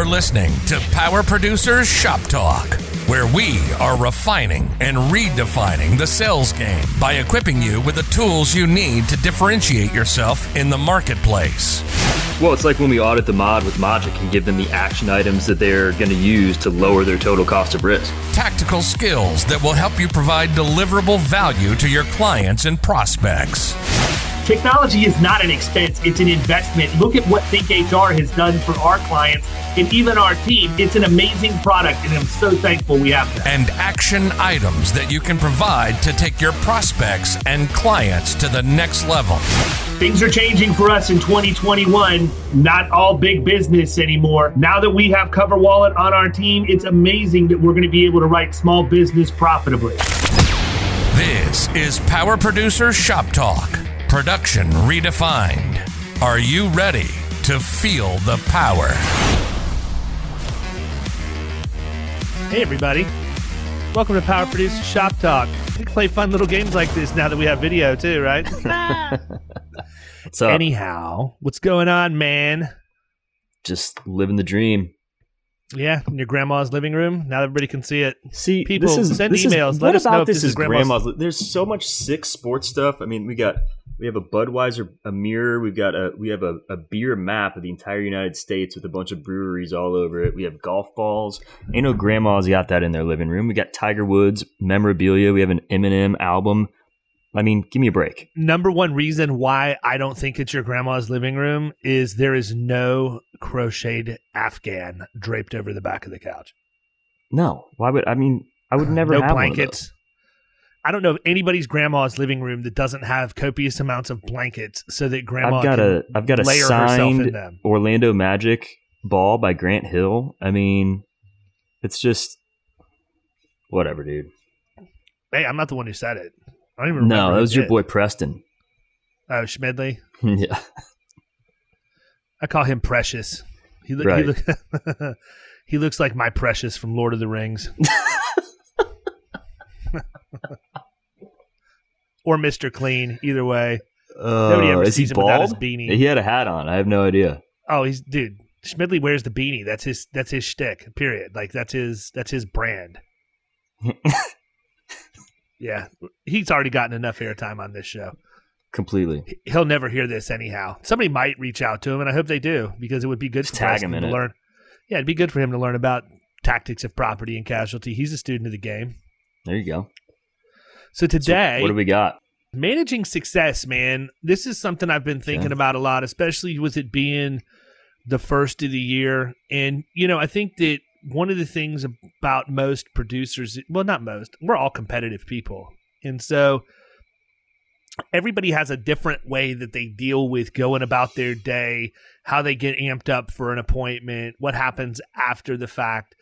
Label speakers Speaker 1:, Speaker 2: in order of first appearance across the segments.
Speaker 1: are listening to Power Producers Shop Talk, where we are refining and redefining the sales game by equipping you with the tools you need to differentiate yourself in the marketplace.
Speaker 2: Well, it's like when we audit the mod with Mogic and give them the action items that they're going to use to lower their total cost of risk.
Speaker 1: Tactical skills that will help you provide deliverable value to your clients and prospects.
Speaker 3: Technology is not an expense, it's an investment. Look at what ThinkHR has done for our clients and even our team. It's an amazing product, and I'm so thankful we have that.
Speaker 1: And action items that you can provide to take your prospects and clients to the next level.
Speaker 3: Things are changing for us in 2021. Not all big business anymore. Now that we have CoverWallet on our team, it's amazing that we're going to be able to write small business profitably.
Speaker 1: This is Power Producer Shop Talk. Production redefined. Are you ready to feel the power?
Speaker 4: Hey, everybody. Welcome to Power Producer Shop Talk. We play fun little games like this now that we have video, too, right?
Speaker 2: What's up?
Speaker 4: Anyhow, what's going on, man?
Speaker 2: Just living the dream.
Speaker 4: Yeah, in your grandma's living room. Now everybody can see it.
Speaker 2: See,
Speaker 4: People,
Speaker 2: this is,
Speaker 4: send
Speaker 2: this
Speaker 4: emails.
Speaker 2: what
Speaker 4: Let us
Speaker 2: about
Speaker 4: know if
Speaker 2: this,
Speaker 4: this
Speaker 2: is
Speaker 4: is grandma's-
Speaker 2: grandma's. There's so much sick sports stuff. I mean, we got we have a Budweiser, a mirror. We've got a we have a, a beer map of the entire United States with a bunch of breweries all over it. We have golf balls. Ain't no grandma's got that in their living room. We got Tiger Woods memorabilia. We have an Eminem album. I mean, give me a break.
Speaker 4: Number one reason why I don't think it's your grandma's living room is there is no crocheted Afghan draped over the back of the couch.
Speaker 2: No, why would I mean? I would uh, never
Speaker 4: no
Speaker 2: have one of
Speaker 4: blankets. I don't know of anybody's grandma's living room that doesn't have copious amounts of blankets so that grandma
Speaker 2: I've got
Speaker 4: can
Speaker 2: a I've got a
Speaker 4: layer herself in
Speaker 2: signed
Speaker 4: them.
Speaker 2: Orlando Magic ball by Grant Hill. I mean, it's just whatever, dude.
Speaker 4: Hey, I'm not the one who said it. I don't even remember.
Speaker 2: No, that was your
Speaker 4: did.
Speaker 2: boy Preston.
Speaker 4: Oh, Schmidley.
Speaker 2: yeah,
Speaker 4: I call him Precious. He, look,
Speaker 2: Right.
Speaker 4: he, look, he looks like my Precious from Lord of the Rings. or Mr. Clean, either way. Nobody ever
Speaker 2: Uh, is he
Speaker 4: sees him without his
Speaker 2: bald?
Speaker 4: beanie.
Speaker 2: He had a hat on. I have no idea.
Speaker 4: Oh, he's dude. Schmidley wears the beanie. That's his. That's his shtick. Period. Like that's his. That's his brand. yeah, he's already gotten enough airtime on this show.
Speaker 2: Completely.
Speaker 4: He'll never hear this anyhow. Somebody might reach out to him, and I hope they do because it would be good
Speaker 2: Just
Speaker 4: for
Speaker 2: tag him
Speaker 4: to
Speaker 2: it.
Speaker 4: learn. Yeah, it'd be good for him to learn about tactics of property and casualty. He's a student of the game.
Speaker 2: There you go.
Speaker 4: So
Speaker 2: So
Speaker 4: today,
Speaker 2: what do we got?
Speaker 4: managing success, man, this is something I've been thinking
Speaker 2: Okay.
Speaker 4: about a lot, especially with it being the first of the year. And, you know, I think that one of the things about most producers, well, not most, we're all competitive people. And so everybody has a different way that they deal with going about their day, how they get amped up for an appointment, what happens after the fact,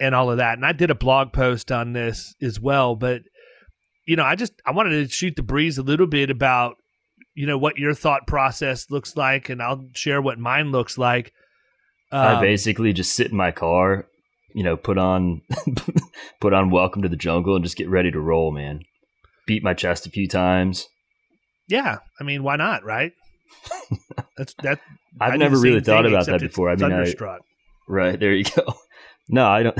Speaker 4: and all of that. And I did a blog post on this as well, but you know, I just I wanted to shoot the breeze a little bit about you know what your thought process looks like, and I'll share what mine looks like.
Speaker 2: I
Speaker 4: Um,
Speaker 2: basically just sit in my car, you know, put on put on Welcome to the Jungle and just get ready to roll, man. Beat my chest a few times.
Speaker 4: yeah, I mean, why not, right? That's that. I
Speaker 2: I've never really thought about that before. I mean, I, right there you go. No, I don't.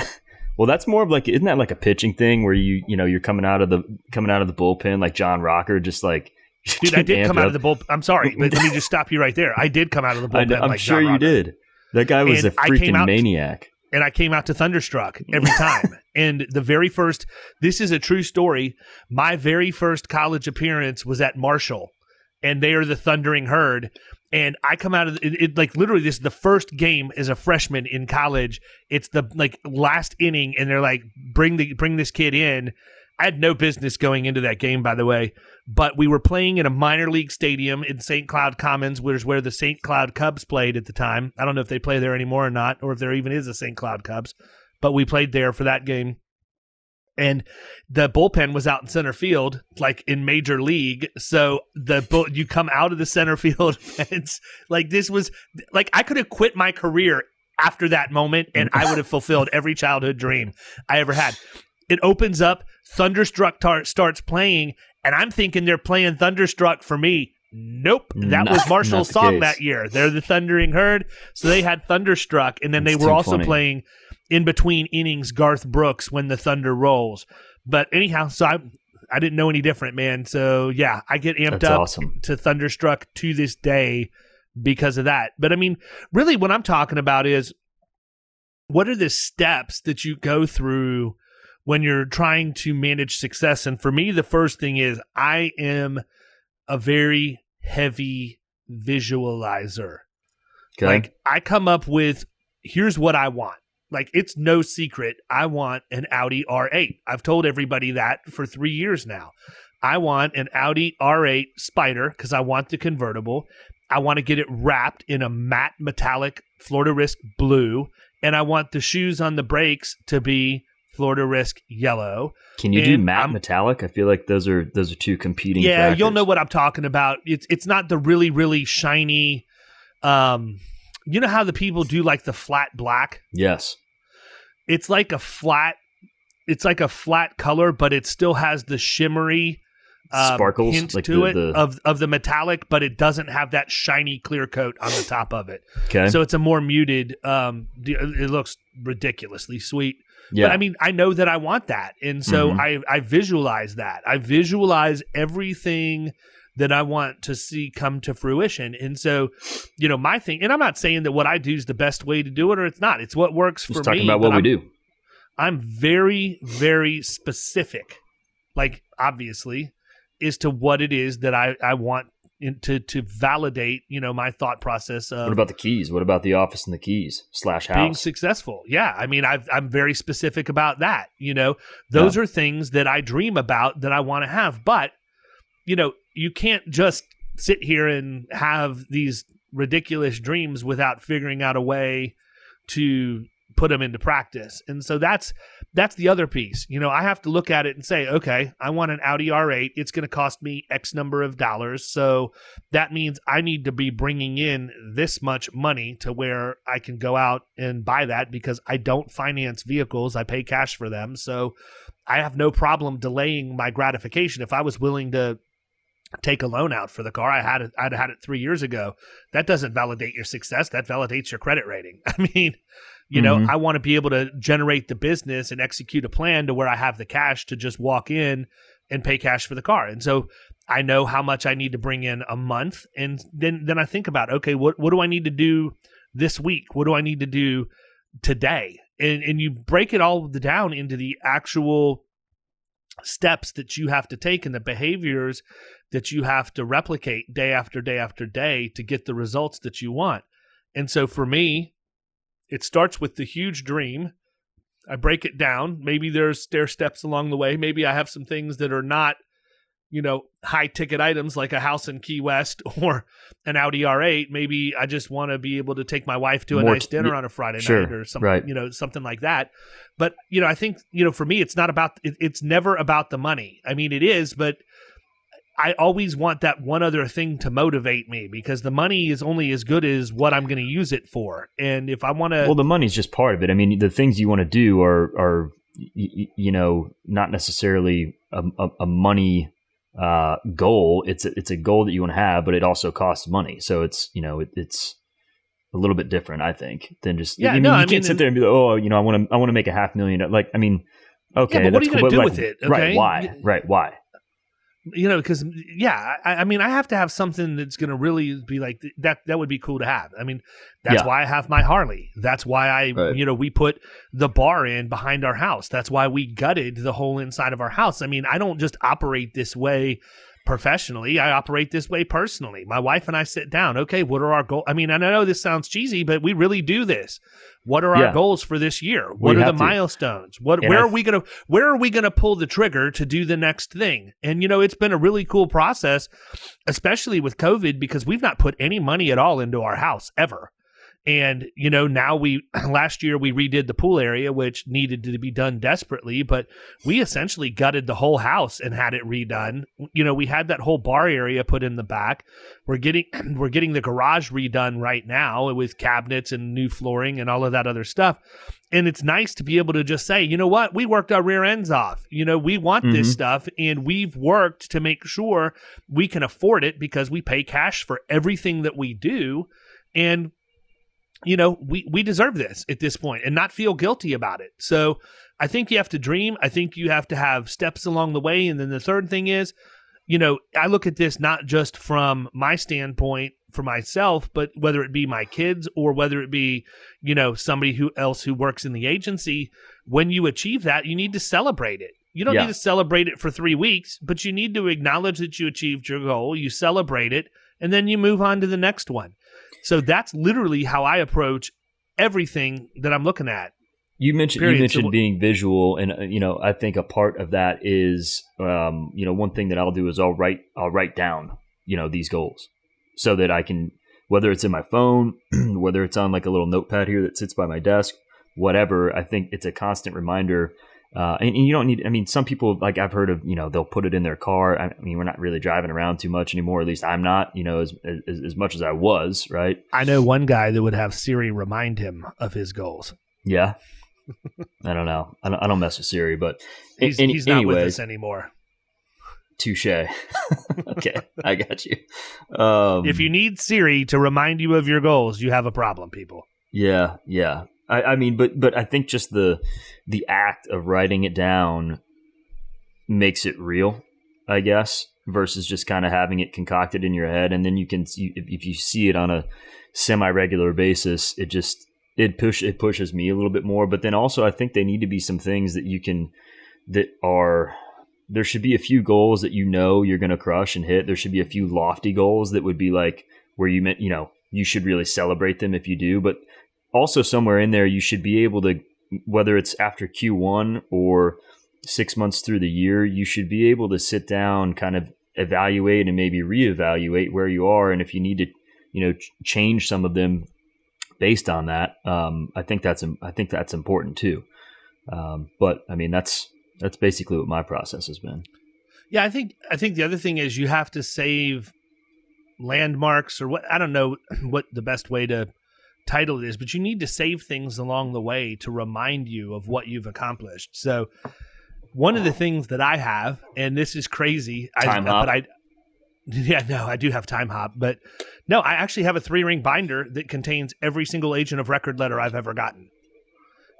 Speaker 2: Well, that's more of like isn't that like a pitching thing where you you know you're coming out of the coming out of the bullpen like John Rocker, just like
Speaker 4: Dude, I did come out
Speaker 2: up?
Speaker 4: of the bull. I'm sorry, but let me just stop you right there. I did come out of the bullpen.
Speaker 2: I, am
Speaker 4: like
Speaker 2: sure you did. That guy was
Speaker 4: And
Speaker 2: a
Speaker 4: I came
Speaker 2: freaking
Speaker 4: out-
Speaker 2: maniac.
Speaker 4: and I came out to Thunderstruck every time. and the very first, this is a true story. My very first college appearance was at Marshall, and they are the Thundering Herd. And I come out of it, it like literally this is the first game as a freshman in college. It's the like last inning, and they're like, bring the bring this kid in. I had no business going into that game, by the way, but we were playing in a minor league stadium in St. Cloud Commons, which is where the St. Cloud Cubs played at the time. I don't know if they play there anymore or not, or if there even is a St. Cloud Cubs, but we played there for that game. And the bullpen was out in center field, like in major league. So the bull, you come out of the center field fence, like this was like I could have quit my career after that moment, and I would have fulfilled every childhood dream I ever had. It opens up, Thunderstruck tar- starts playing, and I'm thinking they're playing Thunderstruck for me. Nope, that
Speaker 2: Not-
Speaker 4: was Marshall's song
Speaker 2: case.
Speaker 4: that year. They're the Thundering Herd, so they had Thunderstruck, and then they were also
Speaker 2: funny.
Speaker 4: playing in between innings Garth Brooks when the Thunder rolls. But anyhow, so I I didn't know any different, man. So yeah, I get amped
Speaker 2: That's
Speaker 4: up
Speaker 2: awesome.
Speaker 4: to Thunderstruck to this day because of that. But I mean, really, what I'm talking about is what are the steps that you go through when you're trying to manage success? And for me, the first thing is I am a very heavy visualizer.
Speaker 2: Okay.
Speaker 4: Like I come up with here's what I want. Like it's no secret. I want an Audi R8. I've told everybody that for 3 years now. I want an Audi R8 Spider cuz I want the convertible. I want to get it wrapped in a matte metallic Florida Risk blue and I want the shoes on the brakes to be Florida Risk yellow.
Speaker 2: Can you do matte
Speaker 4: I'm-
Speaker 2: metallic? I feel like those are those are two competing.
Speaker 4: Yeah, you'll know what I'm talking about. It's it's not the really really shiny um you know how the people do like the flat black?
Speaker 2: Yes.
Speaker 4: It's like a flat it's like a flat color but it still has the shimmery um,
Speaker 2: Sparkles,
Speaker 4: hint
Speaker 2: like
Speaker 4: to
Speaker 2: the-
Speaker 4: it
Speaker 2: the-
Speaker 4: of of the metallic but it doesn't have that shiny clear coat on the top of it.
Speaker 2: Okay.
Speaker 4: So it's a more muted um it looks ridiculously sweet.
Speaker 2: yeah.
Speaker 4: But I mean, I know that I want that. And so
Speaker 2: Mhm.
Speaker 4: I, I visualize that. I visualize everything that I want to see come to fruition. And so, you know, my thing, and I'm not saying that what I do is the best way to do it or it's not. It's what works for
Speaker 2: Just talking
Speaker 4: me.
Speaker 2: about what we
Speaker 4: I'm-
Speaker 2: do.
Speaker 4: I'm very, very specific, like obviously, as to what it is that I, I want in, to to validate, you know, my thought process of
Speaker 2: What about the keys? What about the office and the keys slash house being
Speaker 4: successful. Yeah, I mean, I've, I'm very specific about that. You know, those are things that I dream about that I want to have. But you know, you can't just sit here and have these ridiculous dreams without figuring out a way to put them into practice. And so that's that's the other piece. You know, I have to look at it and say, okay, I want an Audi R8. It's going to cost me X number of dollars. So that means I need to be bringing in this much money to where I can go out and buy that because I don't finance vehicles. I pay cash for them. So I have no problem delaying my gratification. If I was willing to take a loan out for the car, I had it, I'd had it three years ago. That doesn't validate your success. That validates your credit rating. I mean, you know,
Speaker 2: Mhm.
Speaker 4: I want to be able to generate the business and execute a plan to where I have the cash to just walk in and pay cash for the car. And so I know how much I need to bring in a month. And then, then I think about, okay, what, what do I need to do this week? What do I need to do today? And, and you break it all down into the actual steps that you have to take and the behaviors that you have to replicate day after day after day to get the results that you want. And so for me, it starts with the huge dream. I break it down. Maybe there's stair steps along the way. Maybe I have some things that are not, you know, high ticket items like a house in Key West or an Audi R8. Maybe I just want to be able to take my wife to a
Speaker 2: More
Speaker 4: nice dinner on a Friday
Speaker 2: sure,
Speaker 4: night or something,
Speaker 2: right.
Speaker 4: you know, something like that. But you know, I think you know, for me, it's not about. It, it's never about the money. I mean, it is, but I always want that one other thing to motivate me because the money is only as good as what I'm going to use it for. And if I want to,
Speaker 2: well, the money's just part of it. I mean, the things you want to do are are you know not necessarily a, a, a money uh, goal. It's a, it's a goal that you want to have, but it also costs money. So it's you know it, it's a little bit different, I think, than just
Speaker 4: Yeah,
Speaker 2: I mean,
Speaker 4: no,
Speaker 2: you
Speaker 4: I
Speaker 2: can't
Speaker 4: mean,
Speaker 2: sit there and be like, oh, you know, I want to I want to make a half million. Like, I mean, okay,
Speaker 4: but what are you gonna do
Speaker 2: but,
Speaker 4: with
Speaker 2: like,
Speaker 4: it,
Speaker 2: Right? Why? Right? Why?
Speaker 4: You know, because yeah, I, I mean, I have to have something that's going to really be like that. That would be cool to have. I mean, that's
Speaker 2: Yeah.
Speaker 4: why I have my Harley. That's why I,
Speaker 2: Right.
Speaker 4: you know, we put the bar in behind our house. That's why we gutted the whole inside of our house. I mean, I don't just operate this way professionally. I operate this way personally. My wife and I sit down. Okay, what are our goals? I mean, I know this sounds cheesy, but we really do this. What are our goals for this year? What
Speaker 2: We
Speaker 4: are the
Speaker 2: to.
Speaker 4: milestones? What
Speaker 2: And
Speaker 4: where
Speaker 2: I
Speaker 4: are we gonna where are we gonna pull the trigger to do the next thing? And you know, it's been a really cool process, especially with COVID, because we've not put any money at all into our house ever. And, you know, now we, last year we redid the pool area, which needed to be done desperately, but we essentially gutted the whole house and had it redone. You know, we had that whole bar area put in the back. We're getting, we're getting the garage redone right now with cabinets and new flooring and all of that other stuff. And it's nice to be able to just say, you know what, we worked our rear ends off. You know, we want mm-hmm. this stuff and we've worked to make sure we can afford it because we pay cash for everything that we do. And you know, we we deserve this at this point and not feel guilty about it. So I think you have to dream. I think you have to have steps along the way. And then the third thing is, you know, I look at this not just from my standpoint for myself, but whether it be my kids or whether it be, you know, somebody who else who works in the agency, when you achieve that, you need to celebrate it. You don't yeah. need to celebrate it for three weeks, but you need to acknowledge that you achieved your goal. You celebrate it, and then you move on to the next one. So that's literally how I approach everything that I'm looking at.
Speaker 2: You mentioned Period. you mentioned so, being visual, and uh, you know I think a part of that is um, you know one thing that I'll do is I'll write I'll write down you know these goals so that I can whether it's in my phone, whether it's on like a little notepad here that sits by my desk, whatever. I think it's a constant reminder uh, and, and, you don't need, I mean, some people, like I've heard of, you know, they'll put it in their car. I mean, we're not really driving around too much anymore. At least I'm not, you know, as, as, as much as I was, right?
Speaker 4: I know one guy that would have Siri remind him of his goals.
Speaker 2: Yeah. I don't know. I don't, I don't mess with Siri, but
Speaker 4: he's, in, he's not anyways, with us anymore.
Speaker 2: Touche. okay, I got you. Um,
Speaker 4: if you need Siri to remind you of your goals, you have a problem, people.
Speaker 2: Yeah, yeah. I, I mean, but but I think just the the act of writing it down makes it real, I guess, versus just kind of having it concocted in your head, and then you can if you see it on a semi regular basis, it just it push it pushes me a little bit more. But then also, I think they need to be some things that you can that are there should be a few goals that you know you're going to crush and hit. There should be a few lofty goals that would be like where you meant you know you should really celebrate them if you do, but also somewhere in there you should be able to whether it's after Q1 or 6 months through the year you should be able to sit down kind of evaluate and maybe reevaluate where you are and if you need to you know ch- change some of them based on that um, I think that's I think that's important too. Um, but I mean that's that's basically what my process has been.
Speaker 4: Yeah I think I think the other thing is you have to save landmarks or what I don't know what the best way to title it is, but you need to save things along the way to remind you of what you've accomplished. So, one of the things that I have, and this is crazy,
Speaker 2: time
Speaker 4: I,
Speaker 2: hop.
Speaker 4: but I, yeah, no, I do have time hop, but no, I actually have a three ring binder that contains every single agent of record letter I've ever gotten,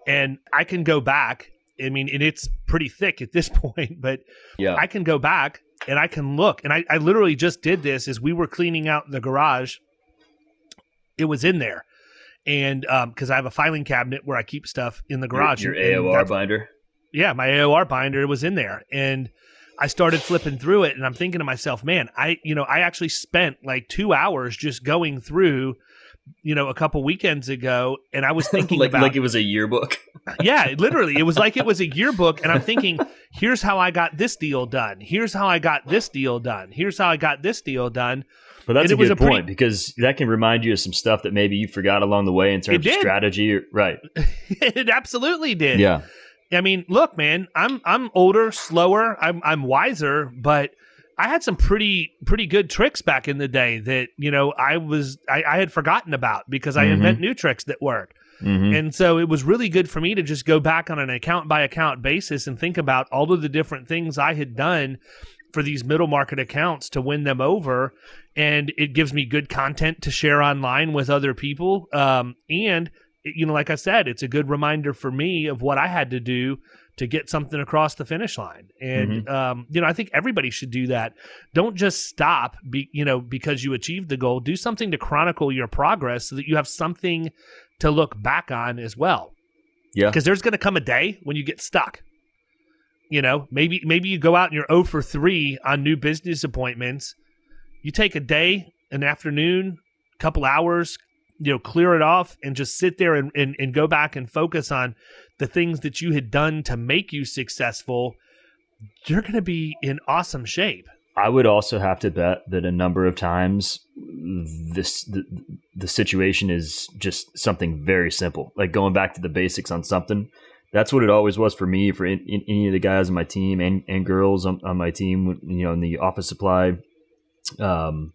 Speaker 4: and I can go back. I mean, and it's pretty thick at this point, but yeah, I can go back and I can look, and I, I literally just did this as we were cleaning out the garage. It was in there and because um, I have a filing cabinet where I keep stuff in the garage.
Speaker 2: Your, your AOR binder.
Speaker 4: Yeah, my AOR binder was in there, and I started flipping through it, and I'm thinking to myself, man, I you know I actually spent like two hours just going through. You know, a couple weekends ago, and I was thinking
Speaker 2: like,
Speaker 4: about
Speaker 2: like it was a yearbook.
Speaker 4: yeah, literally, it was like it was a yearbook, and I'm thinking, here's how I got this deal done. Here's how I got this deal done. Here's how I got this deal done
Speaker 2: but that's and a good a point pretty, because that can remind you of some stuff that maybe you forgot along the way in terms of strategy. Right.
Speaker 4: it absolutely did.
Speaker 2: Yeah.
Speaker 4: I mean, look, man, I'm I'm older, slower, I'm I'm wiser, but I had some pretty pretty good tricks back in the day that you know I was I, I had forgotten about because I mm-hmm. invent new tricks that work. Mm-hmm. And so it was really good for me to just go back on an account by account basis and think about all of the different things I had done for these middle market accounts to win them over and it gives me good content to share online with other people um, and you know like i said it's a good reminder for me of what i had to do to get something across the finish line. And mm-hmm. um, you know i think everybody should do that. Don't just stop be, you know because you achieved the goal. Do something to chronicle your progress so that you have something to look back on as well.
Speaker 2: Yeah.
Speaker 4: Because there's going to come a day when you get stuck. You know, maybe maybe you go out and you're 0 for 3 on new business appointments. You take a day, an afternoon, couple hours, you know, clear it off and just sit there and, and, and go back and focus on the things that you had done to make you successful. You're going to be in awesome shape.
Speaker 2: I would also have to bet that a number of times this the, the situation is just something very simple, like going back to the basics on something. That's what it always was for me, for in, in, any of the guys on my team and, and girls on, on my team, you know, in the office supply um,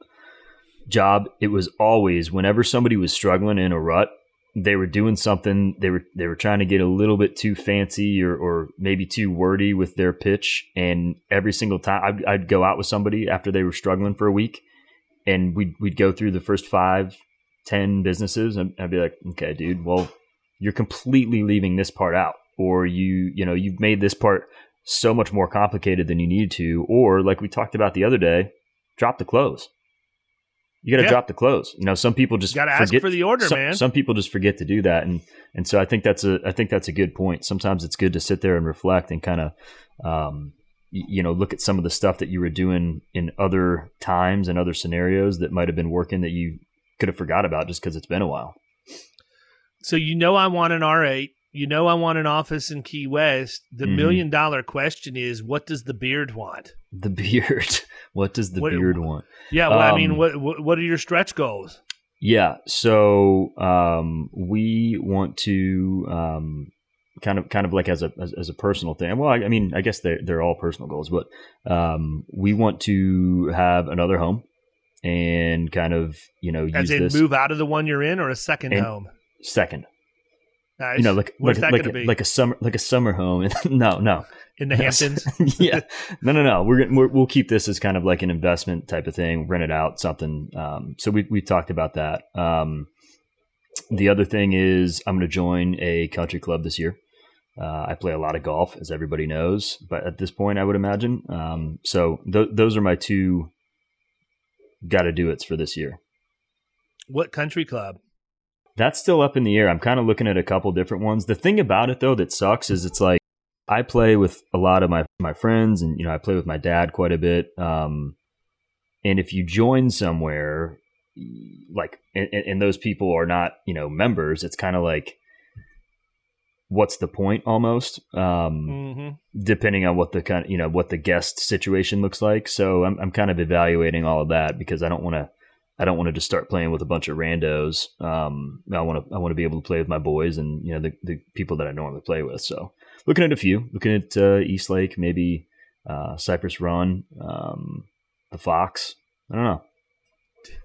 Speaker 2: job. It was always whenever somebody was struggling in a rut, they were doing something they were they were trying to get a little bit too fancy or, or maybe too wordy with their pitch and every single time I'd, I'd, go out with somebody after they were struggling for a week and we'd, we'd go through the first five ten businesses and I'd be like okay dude well you're completely leaving this part out or you you know you've made this part so much more complicated than you need to or like we talked about the other day drop the clothes you got to yeah. drop the clothes. You know, some people just
Speaker 4: got to ask for the order,
Speaker 2: some,
Speaker 4: man.
Speaker 2: Some people just forget to do that, and and so I think that's a I think that's a good point. Sometimes it's good to sit there and reflect and kind of, um, you know, look at some of the stuff that you were doing in other times and other scenarios that might have been working that you could have forgot about just because it's been a while.
Speaker 4: So you know, I want an R eight. You know, I want an office in Key West. The mm-hmm. million dollar question is, what does the beard want?
Speaker 2: The beard. What does the what, beard want?
Speaker 4: Yeah, well, um, I mean, um, what, what what are your stretch goals?
Speaker 2: Yeah, so um, we want to um, kind of kind of like as a as, as a personal thing. Well, I, I, mean, I guess they're they're all personal goals, but um, we want to have another home and kind of you know
Speaker 4: as in
Speaker 2: this.
Speaker 4: move out of the one you're in or a second home.
Speaker 2: Second.
Speaker 4: Nice.
Speaker 2: You know, like like, like, a, like a summer like a summer home. no, no,
Speaker 4: in the Hamptons.
Speaker 2: yeah, no, no, no. We're, we will keep this as kind of like an investment type of thing. Rent it out, something. Um, so we we talked about that. Um, the other thing is I'm going to join a country club this year. Uh, I play a lot of golf, as everybody knows, but at this point, I would imagine. Um, so th- those are my two got to do it's for this year.
Speaker 4: What country club?
Speaker 2: That's still up in the air. I'm kind of looking at a couple different ones. The thing about it though that sucks is it's like I play with a lot of my my friends, and you know I play with my dad quite a bit. Um, and if you join somewhere, like and, and those people are not you know members, it's kind of like what's the point almost um, mm-hmm. depending on what the kind of you know what the guest situation looks like so i'm, I'm kind of evaluating all of that because i don't want to i don't want to just start playing with a bunch of randos um, i want to i want to be able to play with my boys and you know the, the people that i normally play with so looking at a few. Looking at uh, East Lake, maybe uh, Cypress Run, um, the Fox. I don't know.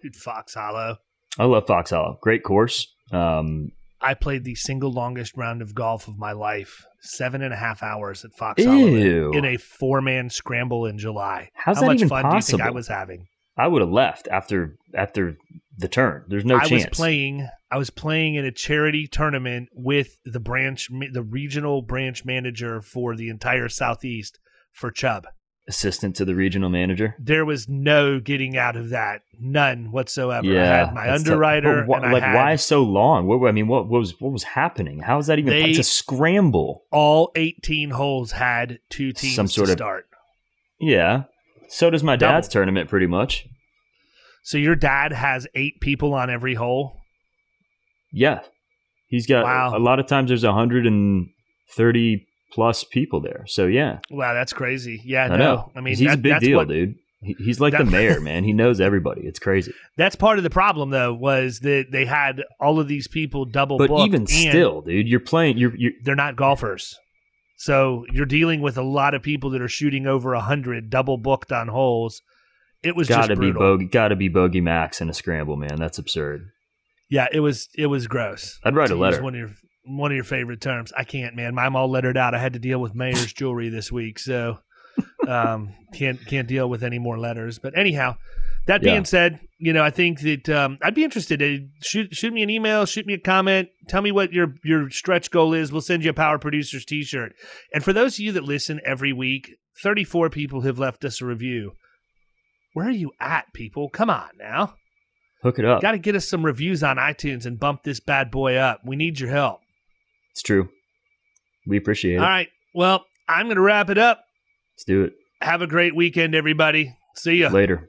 Speaker 4: Dude, Fox Hollow.
Speaker 2: I love Fox Hollow. Great course. Um,
Speaker 4: I played the single longest round of golf of my life, seven and a half hours at Fox Ew. Hollow in a four man scramble in July.
Speaker 2: How's
Speaker 4: How
Speaker 2: that
Speaker 4: much
Speaker 2: even
Speaker 4: fun
Speaker 2: possible?
Speaker 4: do you think I was having?
Speaker 2: I would have left after after the turn. There's no
Speaker 4: I
Speaker 2: chance.
Speaker 4: was playing. I was playing in a charity tournament with the branch, the regional branch manager for the entire southeast for Chubb.
Speaker 2: Assistant to the regional manager.
Speaker 4: There was no getting out of that, none whatsoever. Yeah, I had my underwriter.
Speaker 2: Wh- like,
Speaker 4: had,
Speaker 2: why so long? What I mean, what, what, was what was happening? How is that even? They, it's a scramble.
Speaker 4: All eighteen holes had two teams Some sort to of, start.
Speaker 2: Yeah, so does my Double. dad's tournament, pretty much.
Speaker 4: So your dad has eight people on every hole.
Speaker 2: Yeah, he's got wow. a lot of times. There's 130 plus people there. So yeah.
Speaker 4: Wow, that's crazy. Yeah, I no, know. I mean,
Speaker 2: he's
Speaker 4: that,
Speaker 2: a big deal, what, dude. he's like that, the mayor, man. He knows everybody. It's crazy.
Speaker 4: That's part of the problem, though, was that they had all of these people double.
Speaker 2: But even still, dude, you're playing. You're, you're
Speaker 4: they're not golfers. So you're dealing with a lot of people that are shooting over a hundred, double booked on holes. It was just
Speaker 2: gotta
Speaker 4: be
Speaker 2: bogey, gotta be bogey max in a scramble, man. That's absurd.
Speaker 4: Yeah, it was it was gross.
Speaker 2: I'd write a letter.
Speaker 4: One of your one of your favorite terms. I can't, man. I'm all lettered out. I had to deal with mayor's jewelry this week, so um, can't can't deal with any more letters. But anyhow, that being yeah. said, you know, I think that um, I'd be interested. To shoot shoot me an email, shoot me a comment, tell me what your your stretch goal is. We'll send you a Power Producers T-shirt. And for those of you that listen every week, 34 people have left us a review. Where are you at, people? Come on now.
Speaker 2: Hook it up.
Speaker 4: Got to get us some reviews on iTunes and bump this bad boy up. We need your help.
Speaker 2: It's true. We appreciate it.
Speaker 4: All right. Well, I'm going to wrap it up.
Speaker 2: Let's do it.
Speaker 4: Have a great weekend, everybody. See ya.
Speaker 2: Later.